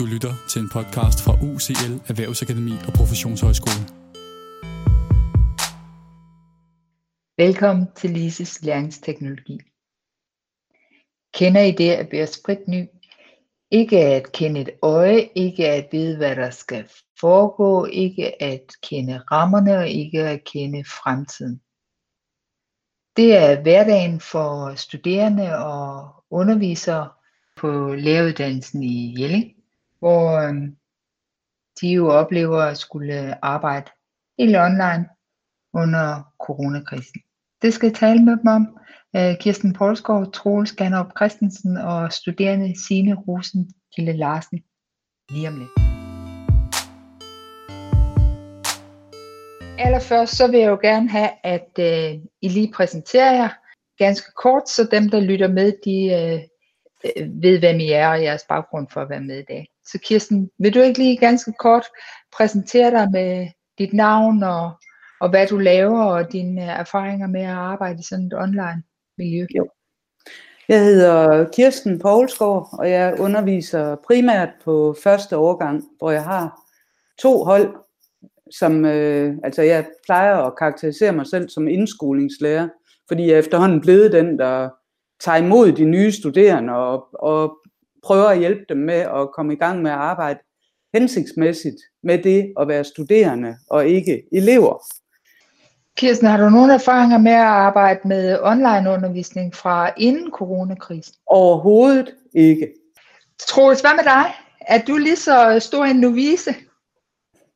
Du lytter til en podcast fra UCL Erhvervsakademi og Professionshøjskole. Velkommen til Lises læringsteknologi. Kender I det at være spritny? Ikke at kende et øje, ikke at vide, hvad der skal foregå, ikke at kende rammerne og ikke at kende fremtiden. Det er hverdagen for studerende og undervisere på læreruddannelsen i Jelling hvor øh, de jo oplever at skulle arbejde helt online under coronakrisen. Det skal jeg tale med dem om. Øh, Kirsten Poulsgaard, Troels Ganderup Christensen og studerende Signe Rosen Kille Larsen lige om lidt. Allerførst så vil jeg jo gerne have, at øh, I lige præsenterer jer ganske kort, så dem, der lytter med, de øh, øh ved, hvem I er og jeres baggrund for at være med i dag. Så Kirsten, vil du ikke lige ganske kort præsentere dig med dit navn og, og hvad du laver og dine øh, erfaringer med at arbejde i sådan et online miljø? Jo. Jeg hedder Kirsten Poulsgaard, og jeg underviser primært på første årgang, hvor jeg har to hold, som, øh, altså jeg plejer at karakterisere mig selv som indskolingslærer, fordi jeg efterhånden blevet den, der tager imod de nye studerende og, og prøver at hjælpe dem med at komme i gang med at arbejde hensigtsmæssigt med det at være studerende og ikke elever. Kirsten, har du nogle erfaringer med at arbejde med online undervisning fra inden coronakrisen? Overhovedet ikke. Troels, hvad med dig? Er du lige så stor en novice?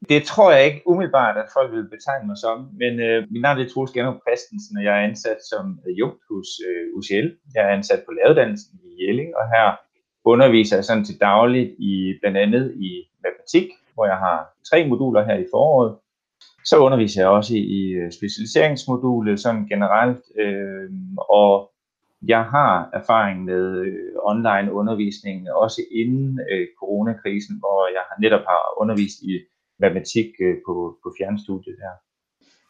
Det tror jeg ikke umiddelbart, at folk vil betegne mig som, men øh, min navn er Troels Gernot Christensen, og jeg er ansat som adjunkt hos øh, UCL. Jeg er ansat på læreruddannelsen i Jelling, og her underviser jeg sådan til dagligt i blandt andet i matematik, hvor jeg har tre moduler her i foråret. Så underviser jeg også i øh, specialiseringsmodulet sådan generelt, øh, og jeg har erfaring med øh, online undervisning også inden øh, coronakrisen, hvor jeg netop har undervist i matematik øh, på, på fjernstudiet her.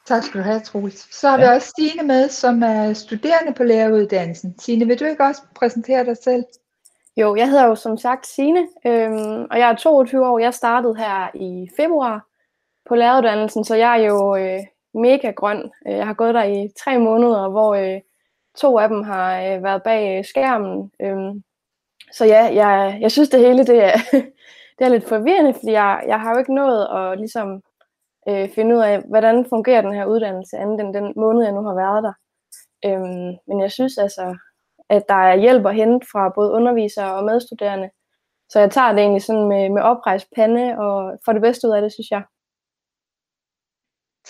Tak skal du have, Troels. Så har ja. vi også Stine med, som er studerende på læreruddannelsen. Stine, vil du ikke også præsentere dig selv? Jo, jeg hedder jo som sagt Sine, øhm, og jeg er 22 år. Jeg startede her i februar på læreruddannelsen, så jeg er jo øh, mega grøn. Øh, jeg har gået der i tre måneder, hvor øh, to af dem har øh, været bag øh, skærmen. Øhm, så ja, jeg, jeg synes det hele det er, det er lidt forvirrende, fordi jeg, jeg har jo ikke nået at ligesom, øh, finde ud af, hvordan fungerer den her uddannelse, anden end den måned, jeg nu har været der. Øhm, men jeg synes altså, at der er hjælp at hente fra både undervisere og medstuderende. Så jeg tager det egentlig sådan med, med oprejst pande og får det bedste ud af det, synes jeg.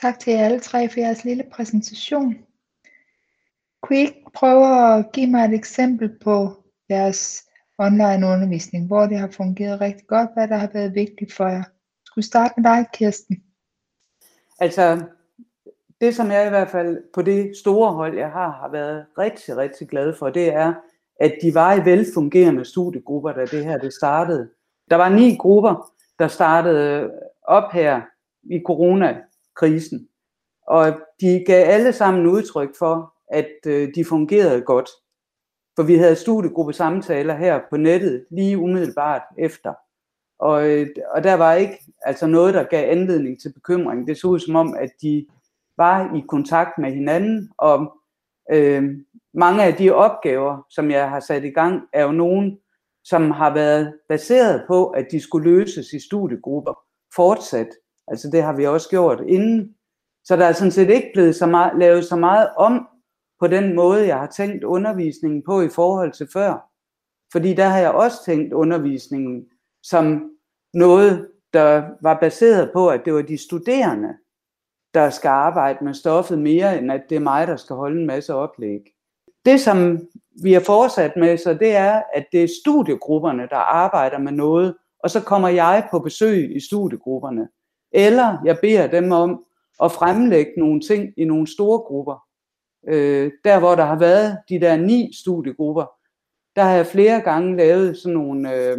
Tak til jer alle tre for jeres lille præsentation. Kunne I ikke prøve at give mig et eksempel på jeres online undervisning, hvor det har fungeret rigtig godt, hvad der har været vigtigt for jer? Skulle starte med dig, Kirsten. Altså, det som jeg i hvert fald på det store hold, jeg har, har været rigtig, rigtig glad for, det er, at de var i velfungerende studiegrupper, da det her det startede. Der var ni grupper, der startede op her i coronakrisen, og de gav alle sammen udtryk for, at øh, de fungerede godt. For vi havde studiegruppe samtaler her på nettet lige umiddelbart efter. Og, øh, og der var ikke altså noget, der gav anledning til bekymring. Det så ud som om, at de var i kontakt med hinanden, og øh, mange af de opgaver, som jeg har sat i gang, er jo nogen, som har været baseret på, at de skulle løses i studiegrupper fortsat. Altså det har vi også gjort inden. Så der er sådan set ikke blevet så meget, lavet så meget om på den måde, jeg har tænkt undervisningen på i forhold til før. Fordi der har jeg også tænkt undervisningen som noget, der var baseret på, at det var de studerende, der skal arbejde med stoffet mere, end at det er mig, der skal holde en masse oplæg. Det, som vi har fortsat med, så det er, at det er studiegrupperne, der arbejder med noget, og så kommer jeg på besøg i studiegrupperne. Eller jeg beder dem om at fremlægge nogle ting i nogle store grupper. Øh, der, hvor der har været de der ni studiegrupper, der har jeg flere gange lavet sådan nogle øh,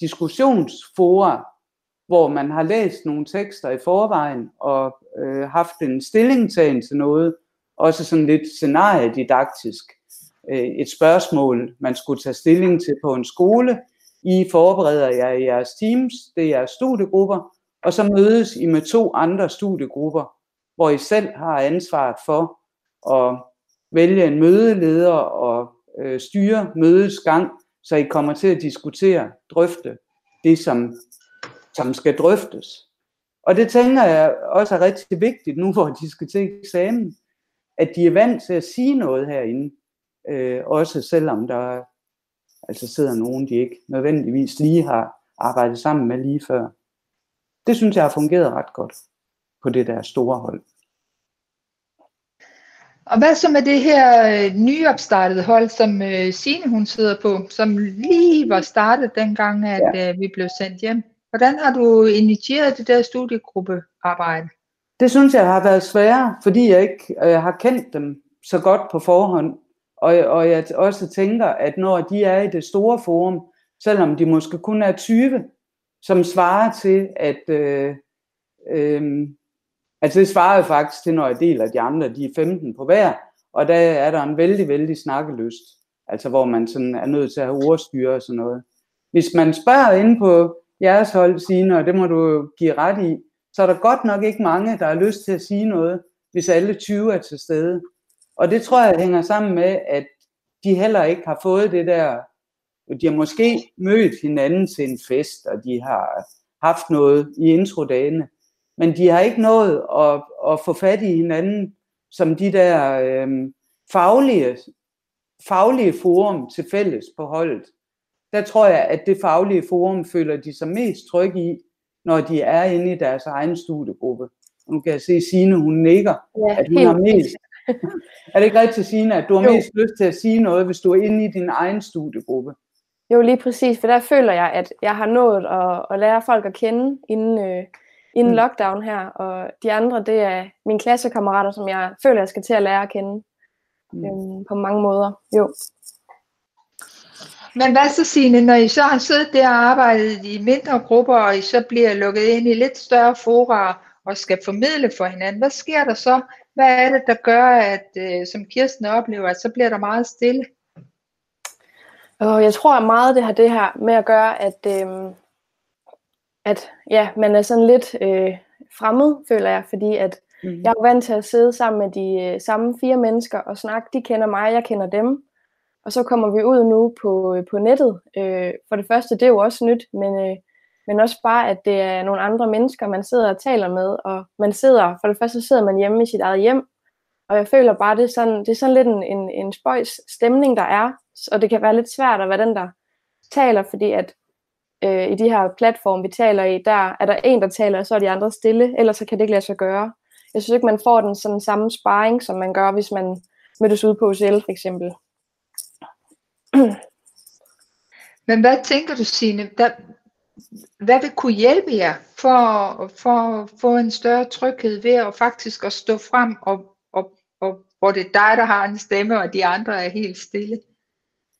diskussionsfora, hvor man har læst nogle tekster i forvejen og øh, haft en stillingtagen til noget, også sådan lidt scenariedidaktisk. Øh, et spørgsmål, man skulle tage stilling til på en skole, I forbereder jer i jeres teams, det er jeres studiegrupper, og så mødes I med to andre studiegrupper, hvor I selv har ansvaret for at vælge en mødeleder og øh, styre mødets gang, så I kommer til at diskutere, drøfte det, som, som skal drøftes. Og det tænker jeg også er rigtig vigtigt nu, hvor de skal til eksamen, at de er vant til at sige noget herinde, øh, også selvom der altså sidder nogen, de ikke nødvendigvis lige har arbejdet sammen med lige før. Det synes jeg har fungeret ret godt på det der store hold. Og hvad så med det her øh, nyopstartede hold, som øh, Signe hun sidder på, som lige var startet dengang, at ja. øh, vi blev sendt hjem? Hvordan har du initieret det der studiegruppearbejde? Det synes jeg har været sværere, fordi jeg ikke øh, har kendt dem så godt på forhånd. Og, og jeg også tænker, at når de er i det store forum, selvom de måske kun er 20, som svarer til, at øh, øh, altså det svarer jo faktisk til, når jeg deler de andre, de er 15 på hver, og der er der en vældig, vældig snakkelyst, altså hvor man sådan er nødt til at have ordstyre og sådan noget. Hvis man spørger ind på jeres hold, sige og det må du give ret i, så er der godt nok ikke mange, der har lyst til at sige noget, hvis alle 20 er til stede. Og det tror jeg hænger sammen med, at de heller ikke har fået det der, de har måske mødt hinanden til en fest, og de har haft noget i introdagene, men de har ikke nået at, at få fat i hinanden som de der øh, faglige, faglige forum til fælles på holdet. Der tror jeg, at det faglige forum føler de sig mest trygge i, når de er inde i deres egen studiegruppe. Og nu kan jeg se Signe, hun nikker, ja, at hun har mest. er det ikke rigtigt, Signe, at du har jo. mest lyst til at sige noget, hvis du er inde i din egen studiegruppe? Jo, lige præcis, for der føler jeg, at jeg har nået at, at lære folk at kende inden, øh, inden mm. lockdown her, og de andre, det er mine klassekammerater, som jeg føler, jeg skal til at lære at kende mm. øhm, på mange måder. Jo. Men hvad så Signe, når I så har siddet der og arbejdet i mindre grupper, og I så bliver lukket ind i lidt større fora og skal formidle for hinanden, hvad sker der så? Hvad er det, der gør, at øh, som Kirsten oplever, at så bliver der meget stille? Og jeg tror at meget, det har det her med at gøre, at, øh, at ja, man er sådan lidt øh, fremmed, føler jeg, fordi at mm. jeg er vant til at sidde sammen med de øh, samme fire mennesker og snakke. De kender mig, jeg kender dem. Og så kommer vi ud nu på, øh, på nettet. Øh, for det første, det er jo også nyt, men, øh, men også bare, at det er nogle andre mennesker, man sidder og taler med. Og man sidder, for det første sidder man hjemme i sit eget hjem, og jeg føler bare, det er sådan, det er sådan lidt en, en, en spøjs stemning, der er. Og det kan være lidt svært at være den, der taler, fordi at øh, i de her platforme, vi taler i, der er der en, der taler, og så er de andre stille, ellers så kan det ikke lade sig gøre. Jeg synes ikke, man får den sådan samme sparring, som man gør, hvis man mødes ud på OCL for eksempel. Men hvad tænker du, Signe? Der, hvad vil kunne hjælpe jer for, for at få en større tryghed ved at faktisk at stå frem, og, og, og hvor det er dig, der har en stemme, og de andre er helt stille?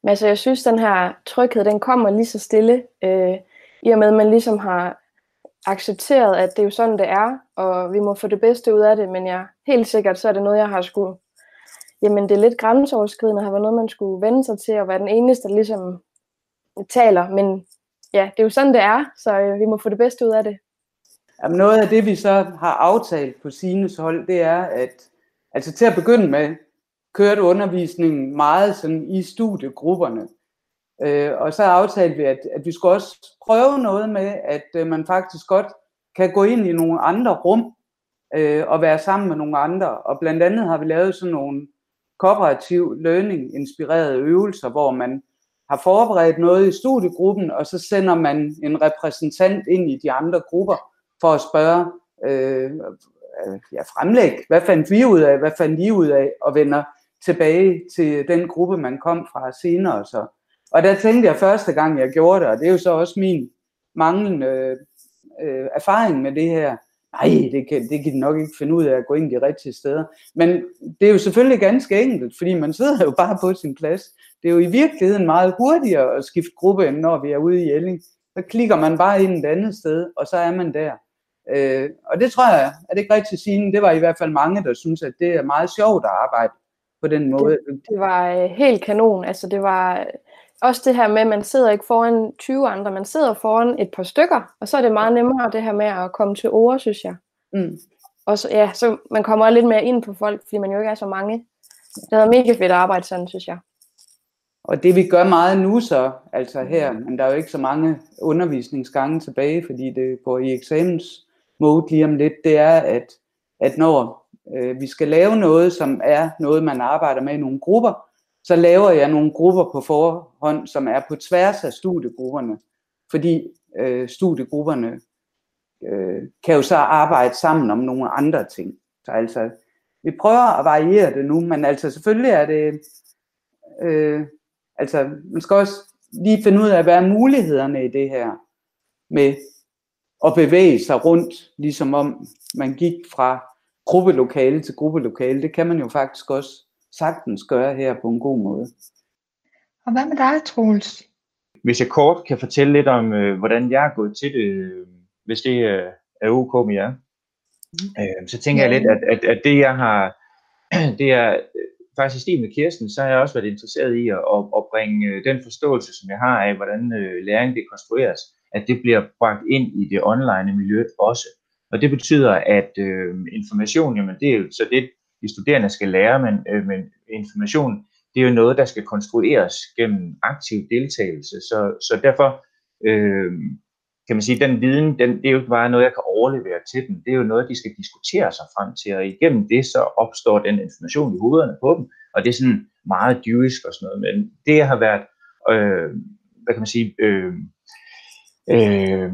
Men altså, jeg synes, den her tryghed, den kommer lige så stille, øh, i og med, at man ligesom har accepteret, at det er jo sådan, det er, og vi må få det bedste ud af det, men jeg helt sikkert, så er det noget, jeg har skulle, jamen det er lidt grænseoverskridende, har været noget, man skulle vende sig til, at være den eneste, der ligesom taler, men ja, det er jo sådan, det er, så øh, vi må få det bedste ud af det. Jamen noget af det, vi så har aftalt på Sines hold, det er, at altså til at begynde med, kørte undervisningen meget sådan i studiegrupperne. Øh, og så aftalte vi, at, at vi skulle også prøve noget med, at øh, man faktisk godt kan gå ind i nogle andre rum øh, og være sammen med nogle andre. Og blandt andet har vi lavet sådan nogle kooperativ learning inspirerede øvelser, hvor man har forberedt noget i studiegruppen, og så sender man en repræsentant ind i de andre grupper for at spørge, øh, øh, ja, fremlæg, hvad fandt vi ud af, hvad fandt I ud af, og vender tilbage til den gruppe, man kom fra senere. Så. Og der tænkte jeg første gang, jeg gjorde det, og det er jo så også min manglende øh, erfaring med det her, nej, det kan, det kan de nok ikke finde ud af at gå ind de rigtige steder. Men det er jo selvfølgelig ganske enkelt, fordi man sidder jo bare på sin plads. Det er jo i virkeligheden meget hurtigere at skifte gruppe, end når vi er ude i Elling. Så klikker man bare ind et andet sted, og så er man der. Øh, og det tror jeg, er det ikke rigtigt at sige, det var i hvert fald mange, der synes, at det er meget sjovt at arbejde på den måde. Det, det var øh, helt kanon. Altså det var også det her med, at man sidder ikke foran 20 andre, man sidder foran et par stykker, og så er det meget nemmere det her med at komme til ord, synes jeg. Mm. Og så, ja, så man kommer lidt mere ind på folk, fordi man jo ikke er så mange. Det er mega fedt at arbejde sådan, synes jeg. Og det vi gør meget nu så, altså her, men der er jo ikke så mange undervisningsgange tilbage, fordi det går i eksamensmode lige om lidt, det er, at, at når øh, vi skal lave noget, som er noget, man arbejder med i nogle grupper, så laver jeg nogle grupper på forhånd, som er på tværs af studiegrupperne, fordi øh, studiegrupperne øh, kan jo så arbejde sammen om nogle andre ting. Så altså, vi prøver at variere det nu, men altså selvfølgelig er det, øh, altså man skal også lige finde ud af, hvad er mulighederne i det her med at bevæge sig rundt, ligesom om man gik fra gruppelokale til gruppelokale. Det kan man jo faktisk også sagtens gøre her på en god måde. Og hvad med dig, Troels? Hvis jeg kort kan fortælle lidt om, øh, hvordan jeg er gået til det, øh, hvis det øh, er ok med jer, øh, så tænker ja. jeg lidt, at, at, at det jeg har, det er faktisk i stil med Kirsten, så har jeg også været interesseret i at, at, at bringe den forståelse, som jeg har af, hvordan øh, læring det konstrueres, at det bliver bragt ind i det online miljø også. Og det betyder, at øh, information, jamen det er jo så det, de studerende skal lære, men, øh, men information, det er jo noget, der skal konstrueres gennem aktiv deltagelse. Så, så derfor øh, kan man sige, den viden, den, det er jo ikke bare noget, jeg kan overlevere til dem. Det er jo noget, de skal diskutere sig frem til, og igennem det så opstår den information i hovederne på dem, og det er sådan meget dyrisk og sådan noget. Men det, jeg har været, øh, hvad kan man sige, øh, øh,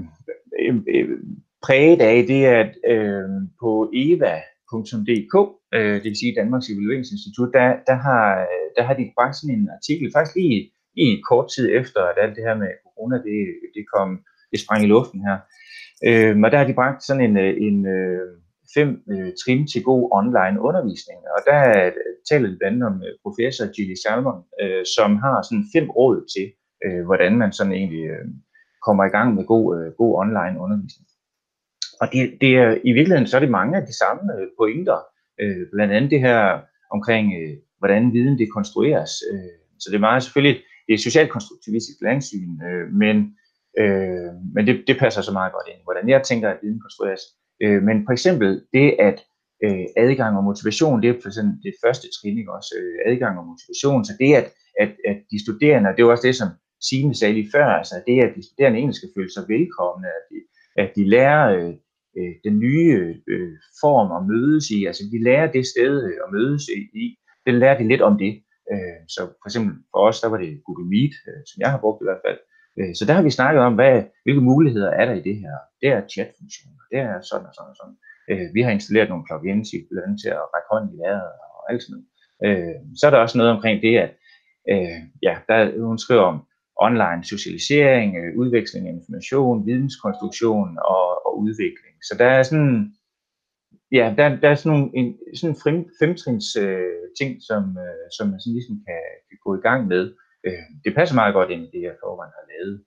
øh, øh præget af, det er, at øh, på EVA, eva.dk, øh, det vil sige Danmarks Evalueringsinstitut, der, der, har, øh, der har de bragt sådan en artikel, faktisk lige, lige kort tid efter, at alt det her med corona, det, det kom, det sprang i luften her. Øh, og der har de bragt sådan en, øh, en, øh, fem øh, trin til god online undervisning. Og der øh, taler de blandt om professor Gilly Salmon, øh, som har sådan fem råd til, øh, hvordan man sådan egentlig øh, kommer i gang med god, øh, god online undervisning. Og det, det er, i virkeligheden så er det mange af de samme øh, pointer, øh, blandt andet det her omkring, øh, hvordan viden det konstrueres. Øh, så det er meget selvfølgelig, det er socialt konstruktivistisk læringssyn, øh, men, øh, men det, det passer så meget godt ind, hvordan jeg tænker, at viden konstrueres. Øh, men for eksempel det, at øh, adgang og motivation, det er for eksempel det første trin, ikke også, øh, adgang og motivation, så det at, at, at de studerende, det er også det, som Signe sagde lige før, altså det, at de studerende egentlig skal føle sig velkomne, at de, at de lærer øh, øh, den nye øh, form at mødes i. Altså vi lærer det sted øh, at mødes i. den lærer de lidt om det. Øh, så for eksempel for os, der var det Google Meet, øh, som jeg har brugt i hvert fald. Øh, så der har vi snakket om, hvad, hvilke muligheder er der i det her. Det er chatfunktioner, det er sådan og sådan og sådan. Øh, vi har installeret nogle plugins i blandt til at række hånden i vejret og alt sådan noget. Øh, så er der også noget omkring det, at øh, ja, der, hun skriver om, online socialisering, øh, udveksling af information, videnskonstruktion og, og udvikling. Så der er sådan, ja, der, der er sådan nogle en, sådan fem, femtrins øh, ting, som, øh, som man sådan ligesom kan, kan gå i gang med. Øh, det passer meget godt ind i det, jeg forvejen har lavet.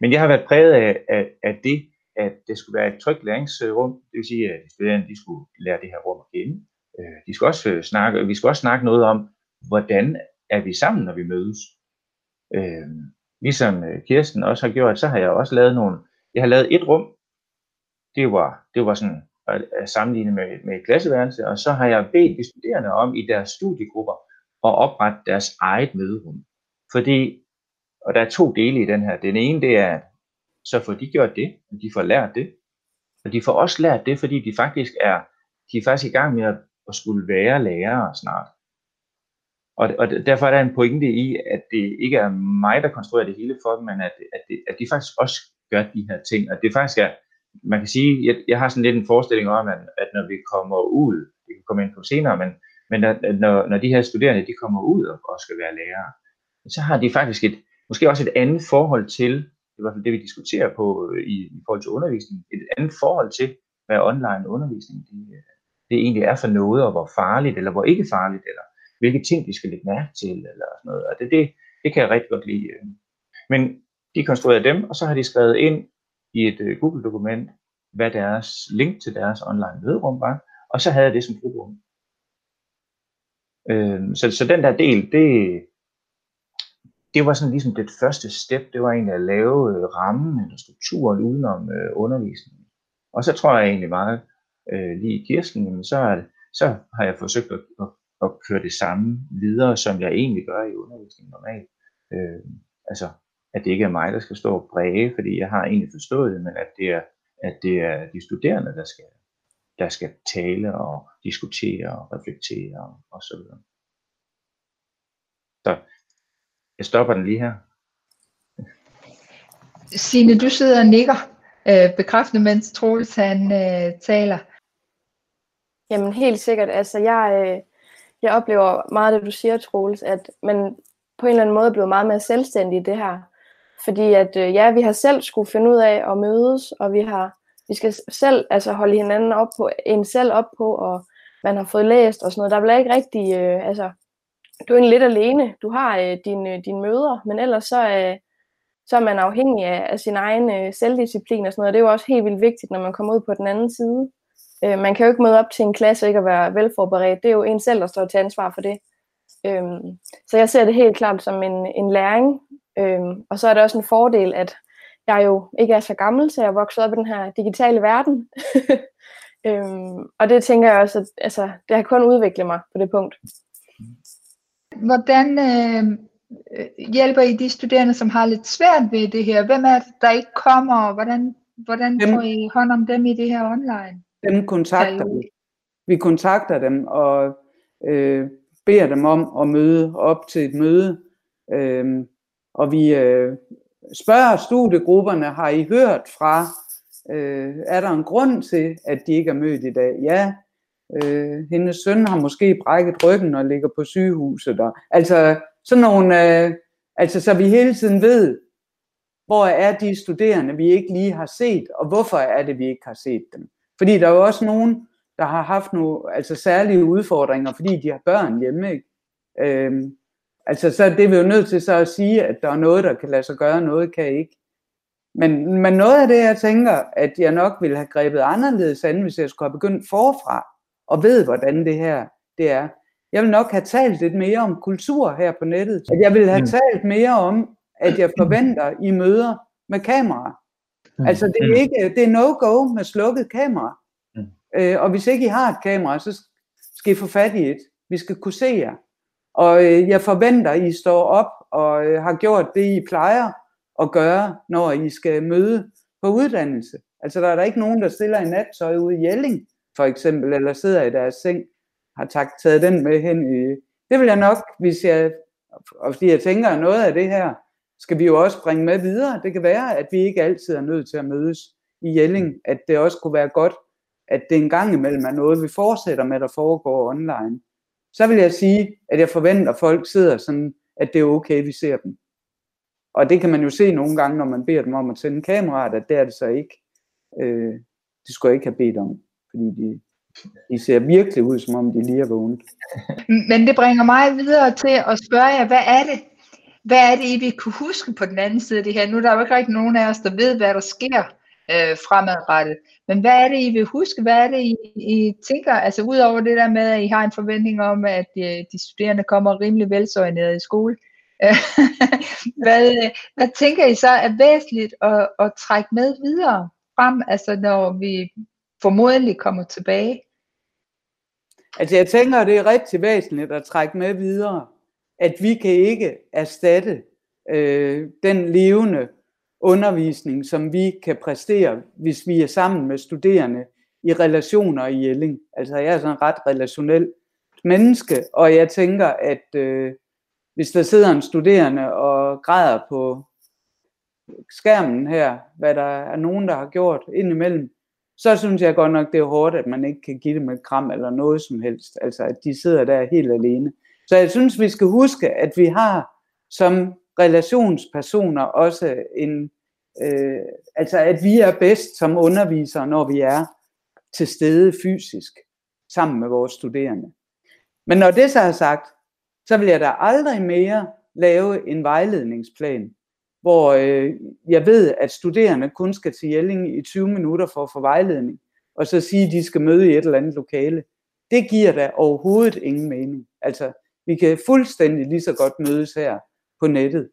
Men jeg har været præget af, af, af det, at det skulle være et trygt læringsrum. Det vil sige, at de studerende de skulle lære det her rum at kende. Øh, de skulle også øh, snakke, vi skulle også snakke noget om, hvordan er vi sammen, når vi mødes. Øhm, ligesom, øh, ligesom Kirsten også har gjort, så har jeg også lavet nogle, jeg har lavet et rum, det var, det var sådan øh, øh, at sammenligne med, med et klasseværelse, og så har jeg bedt de studerende om i deres studiegrupper at oprette deres eget møderum. Fordi, og der er to dele i den her. Den ene, det er, så får de gjort det, og de får lært det. Og de får også lært det, fordi de faktisk er, de er faktisk i gang med at, at skulle være lærere snart. Og, og derfor er der en pointe i, at det ikke er mig, der konstruerer det hele for dem, men at, at, det, at de faktisk også gør de her ting. Og det faktisk er, man kan sige, jeg, jeg har sådan lidt en forestilling om, at, at når vi kommer ud, vi kan komme ind på senere, men, men at, at når, når de her studerende, de kommer ud og, og skal være lærere, så har de faktisk et, måske også et andet forhold til, i hvert fald det, vi diskuterer på i, i forhold til undervisning, et andet forhold til, hvad online undervisning det, det egentlig er for noget, og hvor farligt, eller hvor ikke farligt, eller hvilke ting de skal lægge mærke til, eller sådan noget. Og det, det, det kan jeg rigtig godt lide. Øh. Men de konstruerede dem, og så har de skrevet ind i et øh, Google-dokument, hvad deres link til deres online møderum var, og så havde jeg det som grupperum. Øh, så, så den der del, det, det var sådan ligesom det første step, det var egentlig at lave øh, rammen eller strukturen udenom øh, undervisningen. Og så tror jeg egentlig meget øh, lige i Kirsten, så, er, så har jeg forsøgt at, at, at køre det samme videre, som jeg egentlig gør i undervisningen normalt. Øh, altså, at det ikke er mig, der skal stå og præge, fordi jeg har egentlig forstået det, men at det er, at det er de studerende, der skal, der skal tale og diskutere og reflektere og, og så videre. Så jeg stopper den lige her. Signe, du sidder og nikker øh, bekræftende, mens Troels han øh, taler. Jamen helt sikkert. Altså jeg, øh, jeg oplever meget det, du siger, Troels, at man på en eller anden måde er blevet meget mere selvstændig i det her. Fordi at øh, ja, vi har selv skulle finde ud af at mødes, og vi har vi skal selv altså holde hinanden op på, en selv op på, og man har fået læst og sådan noget. Der bliver ikke rigtig, øh, altså, du er egentlig lidt alene. Du har øh, øh dine, dine møder, men ellers så, øh, så er man afhængig af, af sin egen øh, selvdisciplin og sådan noget. Det er jo også helt vildt vigtigt, når man kommer ud på den anden side. Øh, man kan jo ikke møde op til en klasse og ikke at være velforberedt. Det er jo en selv, der står til ansvar for det. Øh, så jeg ser det helt klart som en, en læring. Øh, og så er det også en fordel, at jeg jo ikke er så gammel, så jeg er vokset op i den her digitale verden. øhm, og det tænker jeg også, at altså, det har kun udviklet mig på det punkt. Hvordan øh, hjælper I de studerende, som har lidt svært ved det her? Hvem er det, der ikke kommer, og hvordan, hvordan får I hånd om dem i det her online? Dem kontakter vi. Vi kontakter dem og øh, beder dem om at møde op til et møde. Øh, og vi øh, spørger studiegrupperne, har I hørt fra, øh, er der en grund til, at de ikke er mødt i dag? Ja, øh, hendes søn har måske brækket ryggen og ligger på sygehuset. Der. Altså sådan nogle, øh, altså så vi hele tiden ved, hvor er de studerende, vi ikke lige har set, og hvorfor er det, vi ikke har set dem. Fordi der er jo også nogen, der har haft nogle altså særlige udfordringer, fordi de har børn hjemme. Ikke? Øhm, Altså, så det er vi jo nødt til så at sige, at der er noget, der kan lade sig gøre, noget kan ikke. Men, men noget af det, jeg tænker, at jeg nok ville have grebet anderledes an, hvis jeg skulle have begyndt forfra, og ved, hvordan det her det er. Jeg vil nok have talt lidt mere om kultur her på nettet. At jeg vil have mm. talt mere om, at jeg forventer i møder med kamera. Mm. Altså det er, ikke, det er no-go med slukket kamera. Mm. Øh, og hvis ikke I har et kamera, så skal I få fat i et. Vi skal kunne se jer. Og øh, jeg forventer, at I står op og øh, har gjort det, I plejer at gøre, når I skal møde på uddannelse. Altså der er der ikke nogen, der stiller en nattøj ude i Jelling, for eksempel, eller sidder i deres seng, har taget den med hen i... Det vil jeg nok, hvis jeg... Og fordi jeg tænker, at noget af det her skal vi jo også bringe med videre. Det kan være, at vi ikke altid er nødt til at mødes i Jelling. At det også kunne være godt, at det en gang imellem er noget, vi fortsætter med, der foregår online så vil jeg sige, at jeg forventer, at folk sidder sådan, at det er okay, vi ser dem. Og det kan man jo se nogle gange, når man beder dem om at tænde kameraet, at det er det så ikke. Øh, det skulle jeg ikke have bedt om, fordi de, de ser virkelig ud, som om de lige er vågnet. Men det bringer mig videre til at spørge jer, hvad er det, hvad er det, I vil kunne huske på den anden side af det her? Nu er der jo ikke rigtig nogen af os, der ved, hvad der sker øh, fremadrettet. Men hvad er det, I vil huske? Hvad er det, I, I tænker? Altså udover det der med, at I har en forventning om, at de, øh, de studerende kommer rimelig velsorienteret i skole. Øh, hvad, hvad tænker I så er væsentligt at, at trække med videre frem, altså når vi formodentlig kommer tilbage? Altså jeg tænker, at det er rigtig væsentligt at trække med videre, at vi kan ikke erstatte øh, den levende undervisning, som vi kan præstere, hvis vi er sammen med studerende i relationer i Jelling. Altså jeg er sådan en ret relationel menneske, og jeg tænker, at øh, hvis der sidder en studerende og græder på skærmen her, hvad der er nogen, der har gjort indimellem, så synes jeg godt nok, det er hårdt, at man ikke kan give dem et kram eller noget som helst. Altså, at de sidder der helt alene. Så jeg synes, vi skal huske, at vi har som relationspersoner også en, øh, altså at vi er bedst som undervisere, når vi er til stede fysisk sammen med vores studerende. Men når det så er sagt, så vil jeg da aldrig mere lave en vejledningsplan, hvor øh, jeg ved, at studerende kun skal til Jelling i 20 minutter for at få vejledning, og så sige, at de skal møde i et eller andet lokale. Det giver da overhovedet ingen mening. Altså, vi kan fuldstændig lige så godt mødes her på nettet.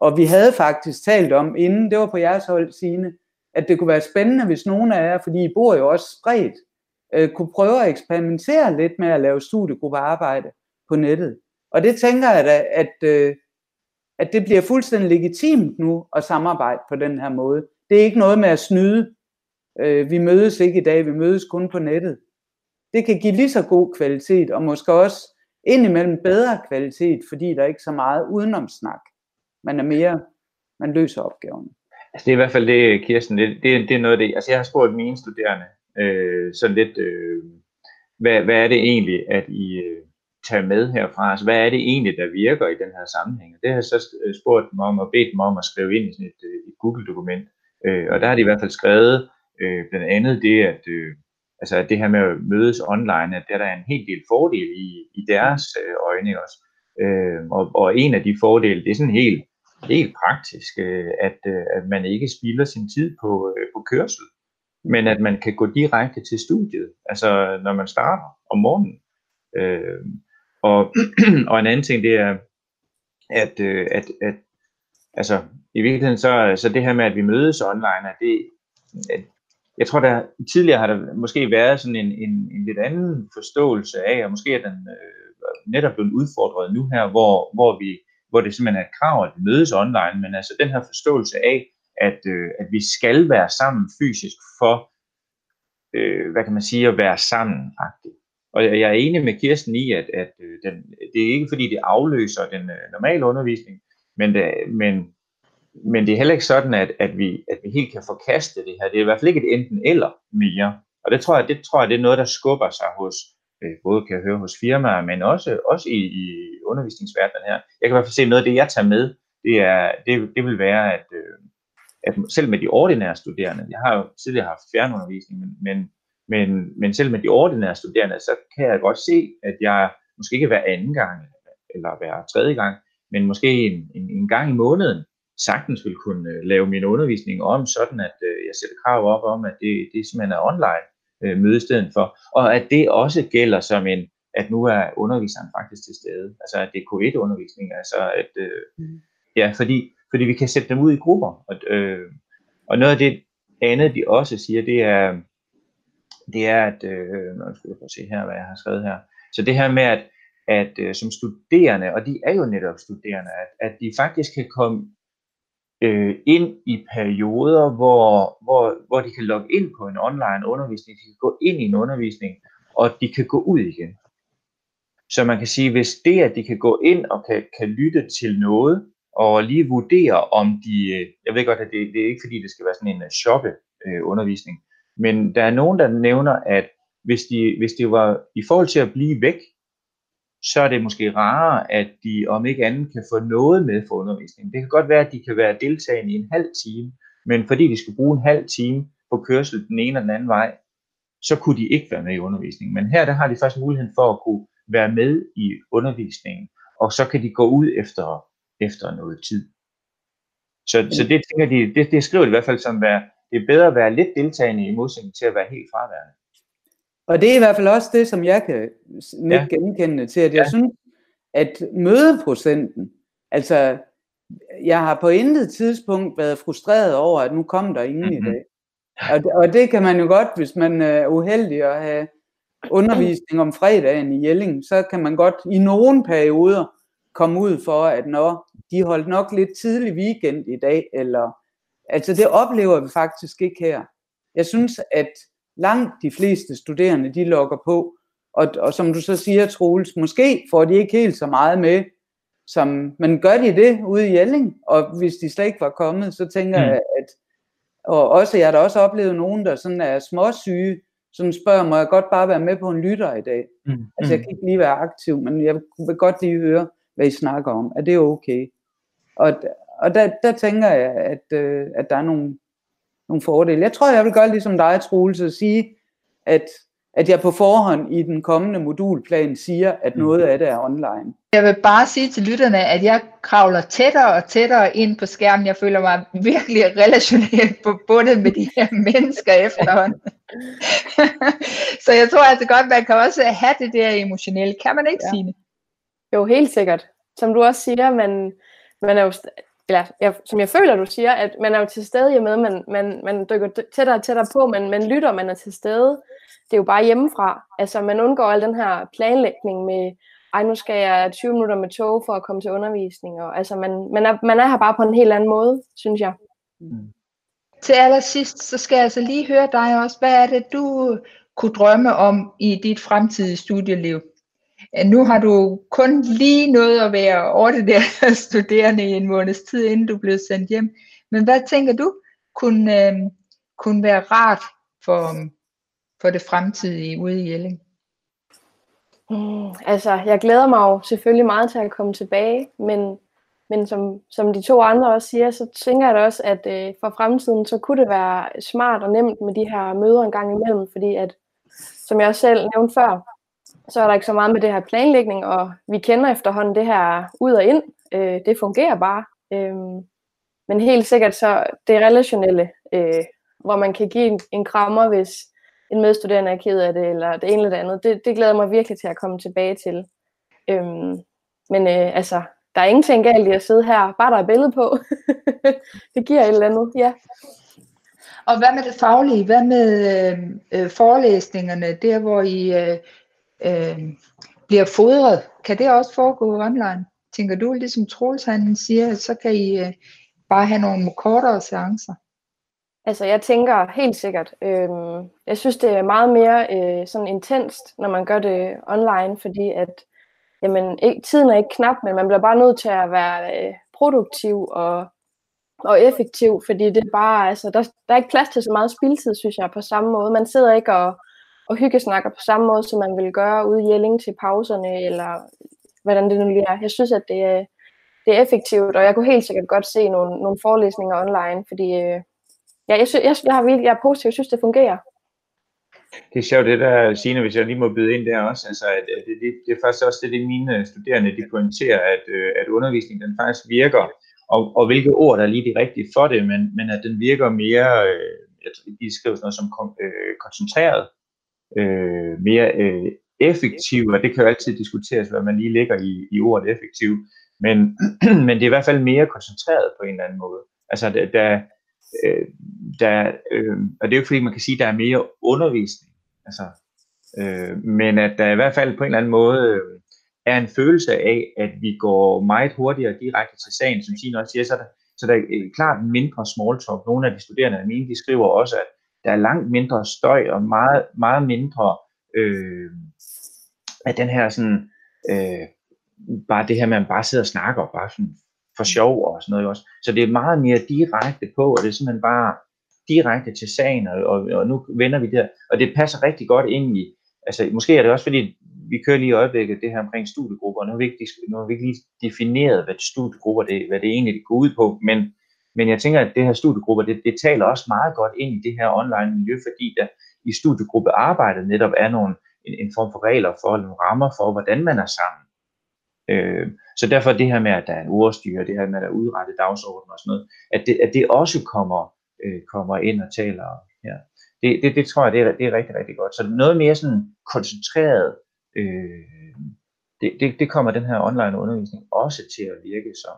Og vi havde faktisk talt om, inden det var på jeres hold, Signe, at det kunne være spændende, hvis nogen af jer, fordi I bor jo også spredt, øh, kunne prøve at eksperimentere lidt med at lave studiegruppearbejde på nettet. Og det tænker jeg da, at, øh, at det bliver fuldstændig legitimt nu at samarbejde på den her måde. Det er ikke noget med at snyde. Øh, vi mødes ikke i dag, vi mødes kun på nettet. Det kan give lige så god kvalitet, og måske også indimellem bedre kvalitet, fordi der er ikke så meget udenomsnak. Man er mere, man løser opgaverne. Altså det er i hvert fald det, Kirsten, det, det, det er noget af det. Altså jeg har spurgt mine studerende, øh, sådan lidt, øh, hvad, hvad er det egentlig, at I øh, tager med herfra? Altså hvad er det egentlig, der virker i den her sammenhæng? Det har jeg så øh, spurgt dem om og bedt dem om at skrive ind i sådan et, øh, et Google-dokument. Øh, og der har de i hvert fald skrevet øh, blandt andet det, at, øh, altså at det her med at mødes online, at der er en helt del fordel i, i deres øh, øjne også. Øh, og, og en af de fordele, det er sådan helt, helt praktisk, øh, at, øh, at man ikke spilder sin tid på, øh, på kørsel men at man kan gå direkte til studiet, altså når man starter om morgenen. Øh, og, og en anden ting, det er, at, øh, at, at altså, i virkeligheden så, så det her med, at vi mødes online, at det, at, jeg tror, der tidligere har der måske været sådan en, en, en lidt anden forståelse af, og måske er den øh, netop blevet udfordret nu her, hvor, hvor, vi, hvor det simpelthen er et krav, at vi mødes online, men altså den her forståelse af, at, øh, at vi skal være sammen fysisk for, øh, hvad kan man sige, at være sammen. -agtigt. Og jeg er enig med Kirsten i, at, at øh, den, det er ikke fordi, det afløser den øh, normale undervisning, men, det, men, men det er heller ikke sådan, at, at, vi, at vi helt kan forkaste det her. Det er i hvert fald ikke et enten eller mere. Og det tror jeg, det tror jeg, det er noget, der skubber sig hos, øh, både kan jeg høre hos firmaer, men også, også i, i undervisningsverdenen her. Jeg kan i hvert fald se noget af det, jeg tager med, det, er, det, det vil være, at, øh, at selv med de ordinære studerende, jeg har jo tidligere haft fjernundervisning, men, men, men, men selv med de ordinære studerende, så kan jeg godt se, at jeg måske ikke hver anden gang, eller hver tredje gang, men måske en, en, en gang i måneden, sagtens vil kunne øh, lave min undervisning om, sådan at øh, jeg sætter krav op om, at det, det simpelthen er online øh, møde stedet for, og at det også gælder som en, at nu er underviseren faktisk til stede, altså at det er K1-undervisning, altså at, øh, mm. ja, fordi fordi vi kan sætte dem ud i grupper. Og, øh, og noget af det andet, de også siger, det er, det er at, øh, nu skal jeg prøve at se her, hvad jeg har skrevet her. Så det her med, at, at øh, som studerende, og de er jo netop studerende, at, at de faktisk kan komme øh, ind i perioder, hvor, hvor, hvor de kan logge ind på en online undervisning, de kan gå ind i en undervisning, og de kan gå ud igen. Så man kan sige, hvis det, at de kan gå ind og kan, kan lytte til noget, og lige vurdere, om de, jeg ved godt, at det, det er ikke fordi, det skal være sådan en chokke shoppe øh, undervisning, men der er nogen, der nævner, at hvis, de, hvis det var i forhold til at blive væk, så er det måske rarere, at de om ikke andet kan få noget med for undervisningen. Det kan godt være, at de kan være deltagende i en halv time, men fordi de skal bruge en halv time på kørsel den ene og den anden vej, så kunne de ikke være med i undervisningen. Men her der har de faktisk muligheden for at kunne være med i undervisningen, og så kan de gå ud efter efter noget tid. Så, så det tænker de, det, det skriver de i hvert fald som, at det er bedre at være lidt deltagende i modsætning til at være helt fraværende. Og det er i hvert fald også det, som jeg kan ja. genkende til, at jeg ja. synes, at mødeprocenten, altså jeg har på intet tidspunkt været frustreret over, at nu kom der ingen mm-hmm. i dag. Og, og det kan man jo godt, hvis man er uheldig at have undervisning om fredagen i Jelling, så kan man godt i nogle perioder komme ud for, at når de holdt nok lidt tidlig weekend i dag, eller altså det oplever vi faktisk ikke her. Jeg synes, at langt de fleste studerende, de logger på, og, og som du så siger, Troels, måske får de ikke helt så meget med, som, men gør de det ude i Jelling, og hvis de slet ikke var kommet, så tænker mm. jeg, at, og også, jeg har da også oplevet nogen, der sådan er småsyge, som spørger, må jeg godt bare være med på en lytter i dag? Mm. Altså, jeg mm. kan ikke lige være aktiv, men jeg vil godt lige høre, hvad I snakker om. Er det okay? Og, og der, der tænker jeg, at, øh, at der er nogle, nogle fordele. Jeg tror, jeg vil gøre ligesom dig, Troels, og sige, at, at jeg på forhånd i den kommende modulplan siger, at mm. noget af det er online. Jeg vil bare sige til lytterne, at jeg kravler tættere og tættere ind på skærmen. Jeg føler mig virkelig relationelt forbundet med de her mennesker efterhånden. Så jeg tror altså godt, man kan også have det der emotionelle. Kan man ikke ja. sige det? Jo, helt sikkert. Som du også siger, man, man er jo eller jeg, som jeg føler, du siger, at man er jo til stede med, man, man, man dykker tættere og tættere på, men man lytter, man er til stede. Det er jo bare hjemmefra. Altså, man undgår al den her planlægning med, ej, nu skal jeg 20 minutter med tog for at komme til undervisning. Og, altså, man, man, er, man er her bare på en helt anden måde, synes jeg. Mm. Til allersidst, så skal jeg altså lige høre dig også. Hvad er det, du kunne drømme om i dit fremtidige studieliv? Øh, nu har du kun lige noget at være ordinær studerende i en måneds tid, inden du blev sendt hjem. Men hvad tænker du kunne, øh, kunne være rart for, for det fremtidige ude i Jelling? Mm, altså, jeg glæder mig jo selvfølgelig meget til at komme tilbage, men, men som, som de to andre også siger, så tænker jeg da også, at øh, for fremtiden, så kunne det være smart og nemt med de her møder en gang imellem, fordi at, som jeg også selv nævnte før, så er der ikke så meget med det her planlægning, og vi kender efterhånden det her ud og ind. Øh, det fungerer bare. Øh, men helt sikkert så det relationelle, øh, hvor man kan give en, en krammer, hvis en medstuderende er ked af det, eller det ene eller det andet, det, det glæder mig virkelig til at komme tilbage til. Øh, men øh, altså, der er ingenting galt i at sidde her, bare der er billede på. det giver et eller andet, ja. Og hvad med det faglige? Hvad med øh, øh, forelæsningerne, der hvor I øh, øh, bliver fodret. Kan det også foregå online? Tænker du, ligesom Troels han siger, så kan I øh, bare have nogle kortere seancer? Altså jeg tænker helt sikkert, øh, jeg synes det er meget mere øh, sådan intenst, når man gør det online, fordi at jamen, ikke, tiden er ikke knap, men man bliver bare nødt til at være øh, produktiv og, og effektiv, fordi det er bare, altså, der, der er ikke plads til så meget spildtid, synes jeg, på samme måde. Man sidder ikke og, og hyggesnakker på samme måde, som man ville gøre ude i Jelling til pauserne, eller hvordan det nu lige er. Jeg synes, at det er, det er effektivt, og jeg kunne helt sikkert godt se nogle, nogle forelæsninger online, fordi øh, ja, jeg, synes, jeg, jeg, har jeg er positiv, jeg synes, det fungerer. Det er sjovt det der, Signe, hvis jeg lige må byde ind der også, altså, at, at det, det, det er faktisk også det, det mine studerende de pointerer, at, øh, at undervisningen den faktisk virker, og, og hvilke ord der er lige de rigtige for det, men, men at den virker mere, øh, jeg de skriver sådan noget som øh, koncentreret, øh, mere øh, effektiv, og det kan jo altid diskuteres, hvad man lige lægger i, i ordet effektiv, men, men det er i hvert fald mere koncentreret på en eller anden måde. Altså, der, der, øh, der øh, og det er jo ikke fordi, man kan sige, at der er mere undervisning, altså, øh, men at der i hvert fald på en eller anden måde øh, er en følelse af, at vi går meget hurtigere direkte til sagen, som Signe også siger, så der, så der er klart mindre small talk. Nogle af de studerende af mine, de skriver også, at der er langt mindre støj og meget, meget mindre øh, af den her sådan, øh, bare det her med, at man bare sidder og snakker, bare sådan for sjov og sådan noget også. Så det er meget mere direkte på, og det er simpelthen bare direkte til sagen, og, og, og nu vender vi der, og det passer rigtig godt ind i, altså måske er det også fordi, vi kører lige i øjeblikket det her omkring studiegrupper, og nu har vi ikke, nu har vi ikke lige defineret, hvad studiegrupper det, hvad det egentlig går ud på, men men jeg tænker, at det her studiegrupper, det, det taler også meget godt ind i det her online miljø, fordi der i studiegruppearbejdet netop er nogle, en, en form for regler for, nogle rammer for, hvordan man er sammen. Øh, så derfor det her med, at der er en ordstyre, det her med, at der er udrettet dagsorden og sådan noget, at det, at det også kommer, øh, kommer ind og taler her. Det, det, det tror jeg, det er, det er rigtig, rigtig godt. Så noget mere sådan koncentreret, øh, det, det, det kommer den her online undervisning også til at virke som,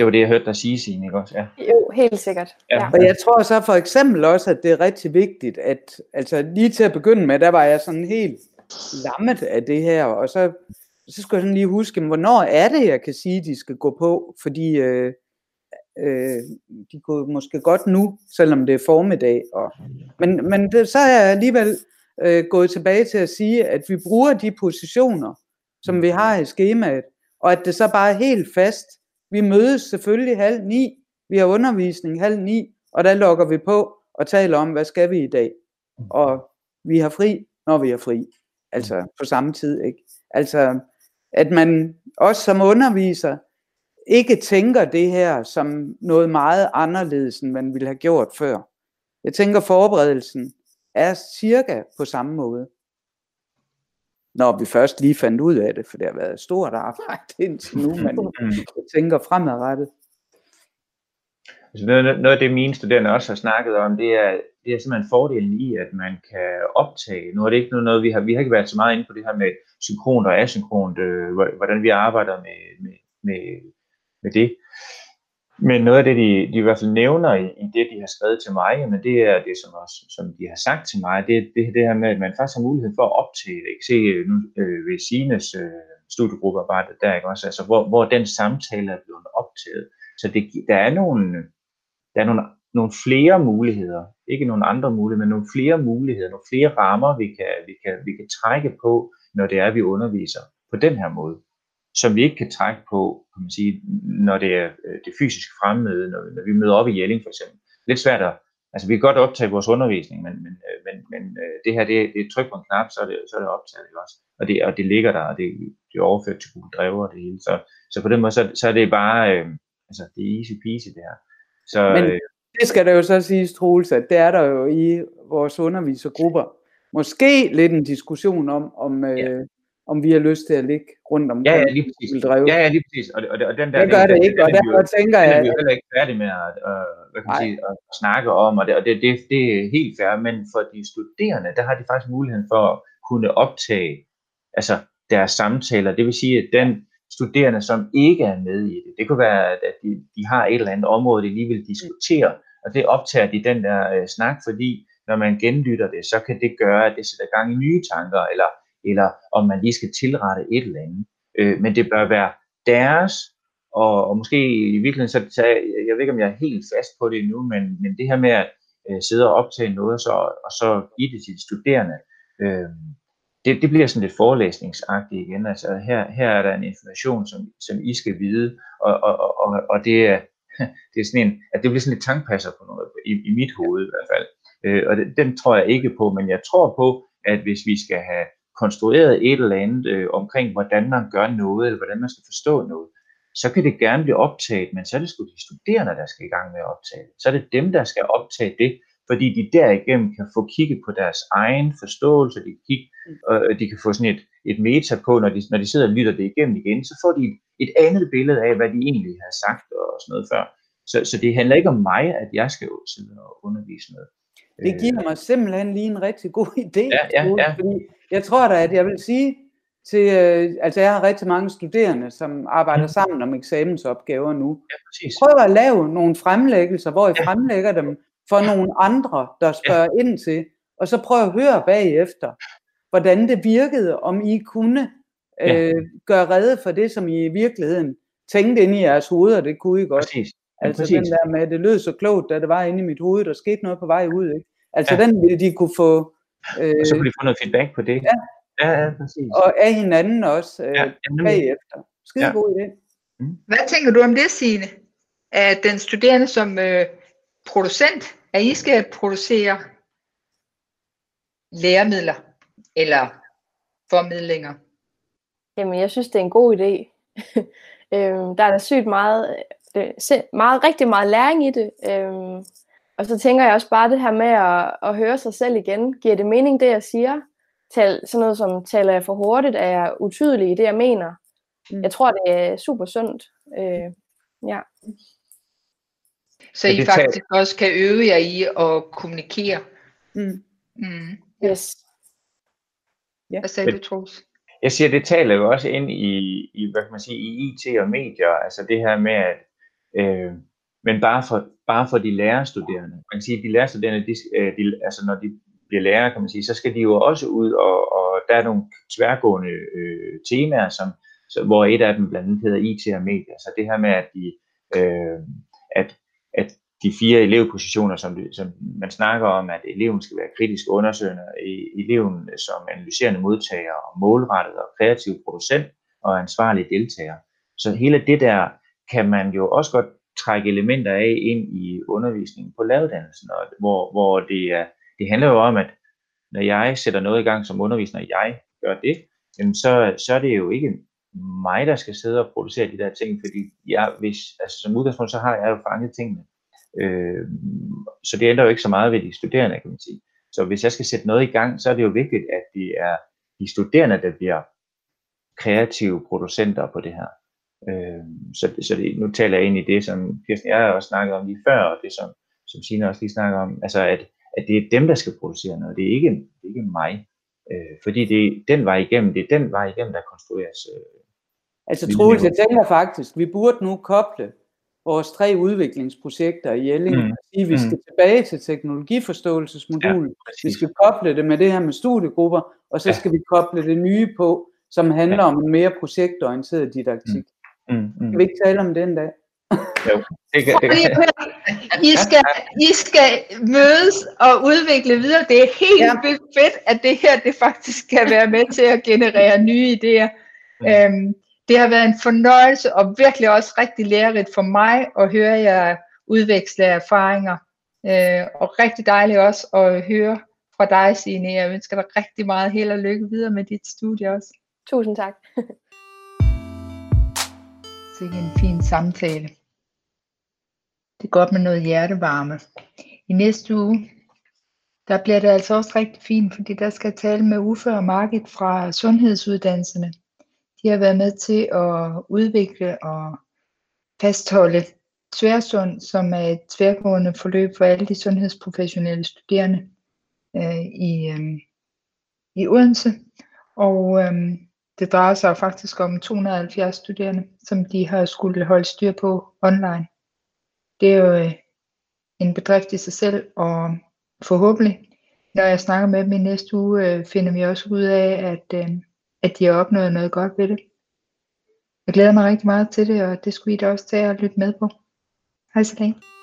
det var det, jeg hørte dig sige, Signe, ikke også? Ja. Jo, helt sikkert. Ja. ja. Og jeg tror så for eksempel også, at det er rigtig vigtigt, at altså lige til at begynde med, der var jeg sådan helt lammet af det her, og så, så skulle jeg sådan lige huske, hvornår er det, jeg kan sige, de skal gå på, fordi øh, øh, de går måske godt nu, selvom det er formiddag. Og, men men det, så er jeg alligevel øh, gået tilbage til at sige, at vi bruger de positioner, som vi har i skemaet, og at det så bare er helt fast, vi mødes selvfølgelig halv ni, vi har undervisning halv ni, og der logger vi på og taler om, hvad skal vi i dag. Og vi har fri, når vi har fri. Altså på samme tid, ikke? Altså, at man også som underviser ikke tænker det her som noget meget anderledes, end man ville have gjort før. Jeg tænker, forberedelsen er cirka på samme måde når vi først lige fandt ud af det, for det har været et stort arbejde indtil nu, men mm. jeg tænker fremadrettet. Altså noget, noget af det, mine studerende også har snakket om, det er, det er simpelthen fordelen i, at man kan optage. Nu er det ikke noget, vi har, vi har ikke været så meget inde på det her med synkront og asynkront, øh, hvordan vi arbejder med, med, med med det. Men noget af det, de, de i hvert fald nævner i, i det, de har skrevet til mig, men det er det, som, også, som de har sagt til mig, det er det, det her med, at man faktisk har mulighed for at optage det. Ikke se øh, nu øh, ved Sines øh, studiegruppearbejde der, ikke også? Altså, hvor, hvor den samtale er blevet optaget. Så det, der er nogle, der er nogle, nogle flere muligheder, ikke nogle andre muligheder, men nogle flere muligheder, nogle flere rammer, vi kan, vi kan, vi kan trække på, når det er, vi underviser på den her måde som vi ikke kan trække på, kan man sige, når det er øh, det fysiske fremmøde, når, når vi møder op i Jelling for eksempel. Lidt svært at, altså vi kan godt optage vores undervisning, men, men, øh, men, men øh, det her, det, det er tryk på en knap, så er det, så er det optaget, ikke også? Og det, og det ligger der, og det, det er overført til Google Drive og det hele. Så, så på den måde, så, så er det bare, øh, altså det er easy peasy det her. Så, men det skal der jo så sige, Troels, at det er der jo i vores undervisergrupper. Måske lidt en diskussion om, om ja om vi har lyst til at ligge rundt om ja, ja, lige præcis. Ja, ja, lige præcis. Og, og, og den der, det gør det ikke, og derfor tænker jeg... Den er vi jo heller ikke færdige med at, uh, hvad kan man sige, at snakke om, og, det, og det, det, det er helt fair, men for de studerende, der har de faktisk muligheden for at kunne optage altså deres samtaler. Det vil sige, at den studerende, som ikke er med i det, det kunne være, at de, de har et eller andet område, de lige vil diskutere, og det optager de den der uh, snak, fordi når man genlytter det, så kan det gøre, at det sætter gang i nye tanker, eller eller om man lige skal tilrette et eller andet. Øh, men det bør være deres, og, og måske i virkeligheden, så, så jeg ved ikke, om jeg er helt fast på det endnu, men, men det her med at øh, sidde og optage noget, så, og så give det til de studerende, øh, det, det bliver sådan lidt forelæsningsagtigt igen. Altså her, her er der en information, som, som I skal vide, og, og, og, og det er, det er sådan en, at det bliver sådan lidt tankpasser på noget, i, i mit hoved i hvert fald. Øh, og det, den tror jeg ikke på, men jeg tror på, at hvis vi skal have konstrueret et eller andet øh, omkring, hvordan man gør noget, eller hvordan man skal forstå noget, så kan det gerne blive optaget, men så er det sgu de studerende, der skal i gang med at optage det. Så er det dem, der skal optage det, fordi de derigennem kan få kigget på deres egen forståelse, de kan, kigge, øh, de kan få sådan et, et meta på, når de, når de sidder og lytter det igennem igen, så får de et, et andet billede af, hvad de egentlig har sagt og sådan noget før. Så, så det handler ikke om mig, at jeg skal sidde og undervise noget. Det giver mig simpelthen lige en rigtig god idé, ja, ja, ja. fordi jeg tror da, at jeg vil sige til, øh, altså jeg har rigtig mange studerende, som arbejder mm. sammen om eksamensopgaver nu. Ja, præcis. Prøv at lave nogle fremlæggelser, hvor I ja. fremlægger dem for nogle andre, der spørger ja. ind til, og så prøv at høre bagefter, hvordan det virkede, om I kunne øh, ja. gøre redde for det, som I i virkeligheden tænkte ind i jeres hoveder, det kunne I godt. Præcis. Ja, altså præcis. den der med, det lød så klogt, da det var inde i mit hoved, der skete noget på vej ud. Ikke? Altså ja. den ville de kunne få Øh, og så kan vi få noget feedback på det. Ja, ja, ja præcis. Og af hinanden også øh, ja, bagefter. Skide ja. god idé. Mm. Hvad tænker du om det, Signe? At den studerende som øh, producent, at I skal producere læremidler eller formidlinger? Jamen, jeg synes, det er en god idé. øhm, der er da sygt meget, det, meget, rigtig meget læring i det. Øhm, og så tænker jeg også bare det her med at, at høre sig selv igen. Giver det mening, det jeg siger? Tal, sådan noget som, taler jeg for hurtigt? Er jeg utydelig i det, jeg mener? Mm. Jeg tror, det er super sundt. Øh, ja. Så I faktisk også kan øve jer i at kommunikere? Mm. Mm. Yes. Ja. Hvad sagde du, Troels? Jeg siger, det taler jo også ind i, i, hvad kan man sige, i IT og medier, altså det her med, at øh, men bare for, bare for de lærerstuderende. Man kan sige, at de lærerstuderende, de, øh, de, altså når de bliver lærere, kan man sige, så skal de jo også ud, og, og der er nogle tværgående øh, temaer, som, så, hvor et af dem blandt andet hedder IT og medier. Så det her med, at, de, øh, at, at de fire elevpositioner, som, de, som man snakker om, at eleven skal være kritisk undersøgende, eleven som analyserende modtager, og målrettet og kreativ producent og ansvarlig deltager. Så hele det der kan man jo også godt trække elementer af ind i undervisningen på lavdannelsen, og hvor, hvor det, er, det handler jo om, at når jeg sætter noget i gang som underviser, og jeg gør det, jamen så, så er det jo ikke mig, der skal sidde og producere de der ting, fordi jeg, hvis, altså som udgangspunkt, så har jeg jo fanget tingene. Øh, så det ændrer jo ikke så meget ved de studerende, kan man sige. Så hvis jeg skal sætte noget i gang, så er det jo vigtigt, at det er de studerende, der bliver kreative producenter på det her. Øh, så så det, nu taler jeg ind i det, som Kirsten og jeg også snakket om lige før, og det som, som Sina også lige snakker om, altså at, at det er dem, der skal producere noget, det er ikke, det er ikke mig. Øh, fordi det den vej igennem, det er den vej igennem, der konstrueres. Øh, Altså Vi Troels, jeg tænker faktisk, vi burde nu koble vores tre udviklingsprojekter i Jelling, Mm. mm. sige, vi Mm. skal tilbage til teknologiforståelsesmodulet, vi Præcis. skal koble det med det her med studiegrupper, og så Ja. skal vi koble det nye på, som handler om en mere projektorienteret didaktik. Mm, mm. Kan vi ikke tale om det en dag? Det, kan, det, kan. I skal, I skal mødes og udvikle videre. Det er helt Ja. fedt, at det her det faktisk kan være med til at generere nye idéer. Øhm, det har været en fornøjelse og virkelig også rigtig lærerigt for mig at høre jer udveksle erfaringer. Øh, og rigtig dejligt også at høre fra dig, Signe. Jeg ønsker dig rigtig meget held og lykke videre med dit studie også. Tusind tak. Det en fin samtale. Det er godt med noget hjertevarme. I næste uge, der bliver det altså også rigtig fint, fordi der skal jeg tale med Uffe og Margit fra sundhedsuddannelserne. De har været med til at udvikle og fastholde Tværsund, som er et tværgående forløb for alle de sundhedsprofessionelle studerende øh, i, øh, i Odense. Og øh, det drejer sig faktisk om 270 studerende, som de har skulle holde styr på online. Det er jo øh, en bedrift i sig selv, og forhåbentlig, når jeg snakker med dem i næste uge, øh, finder vi også ud af, at, øh, at de har opnået noget godt ved det. Jeg glæder mig rigtig meget til det, og det skulle I da også tage og lytte med på. Hej så længe.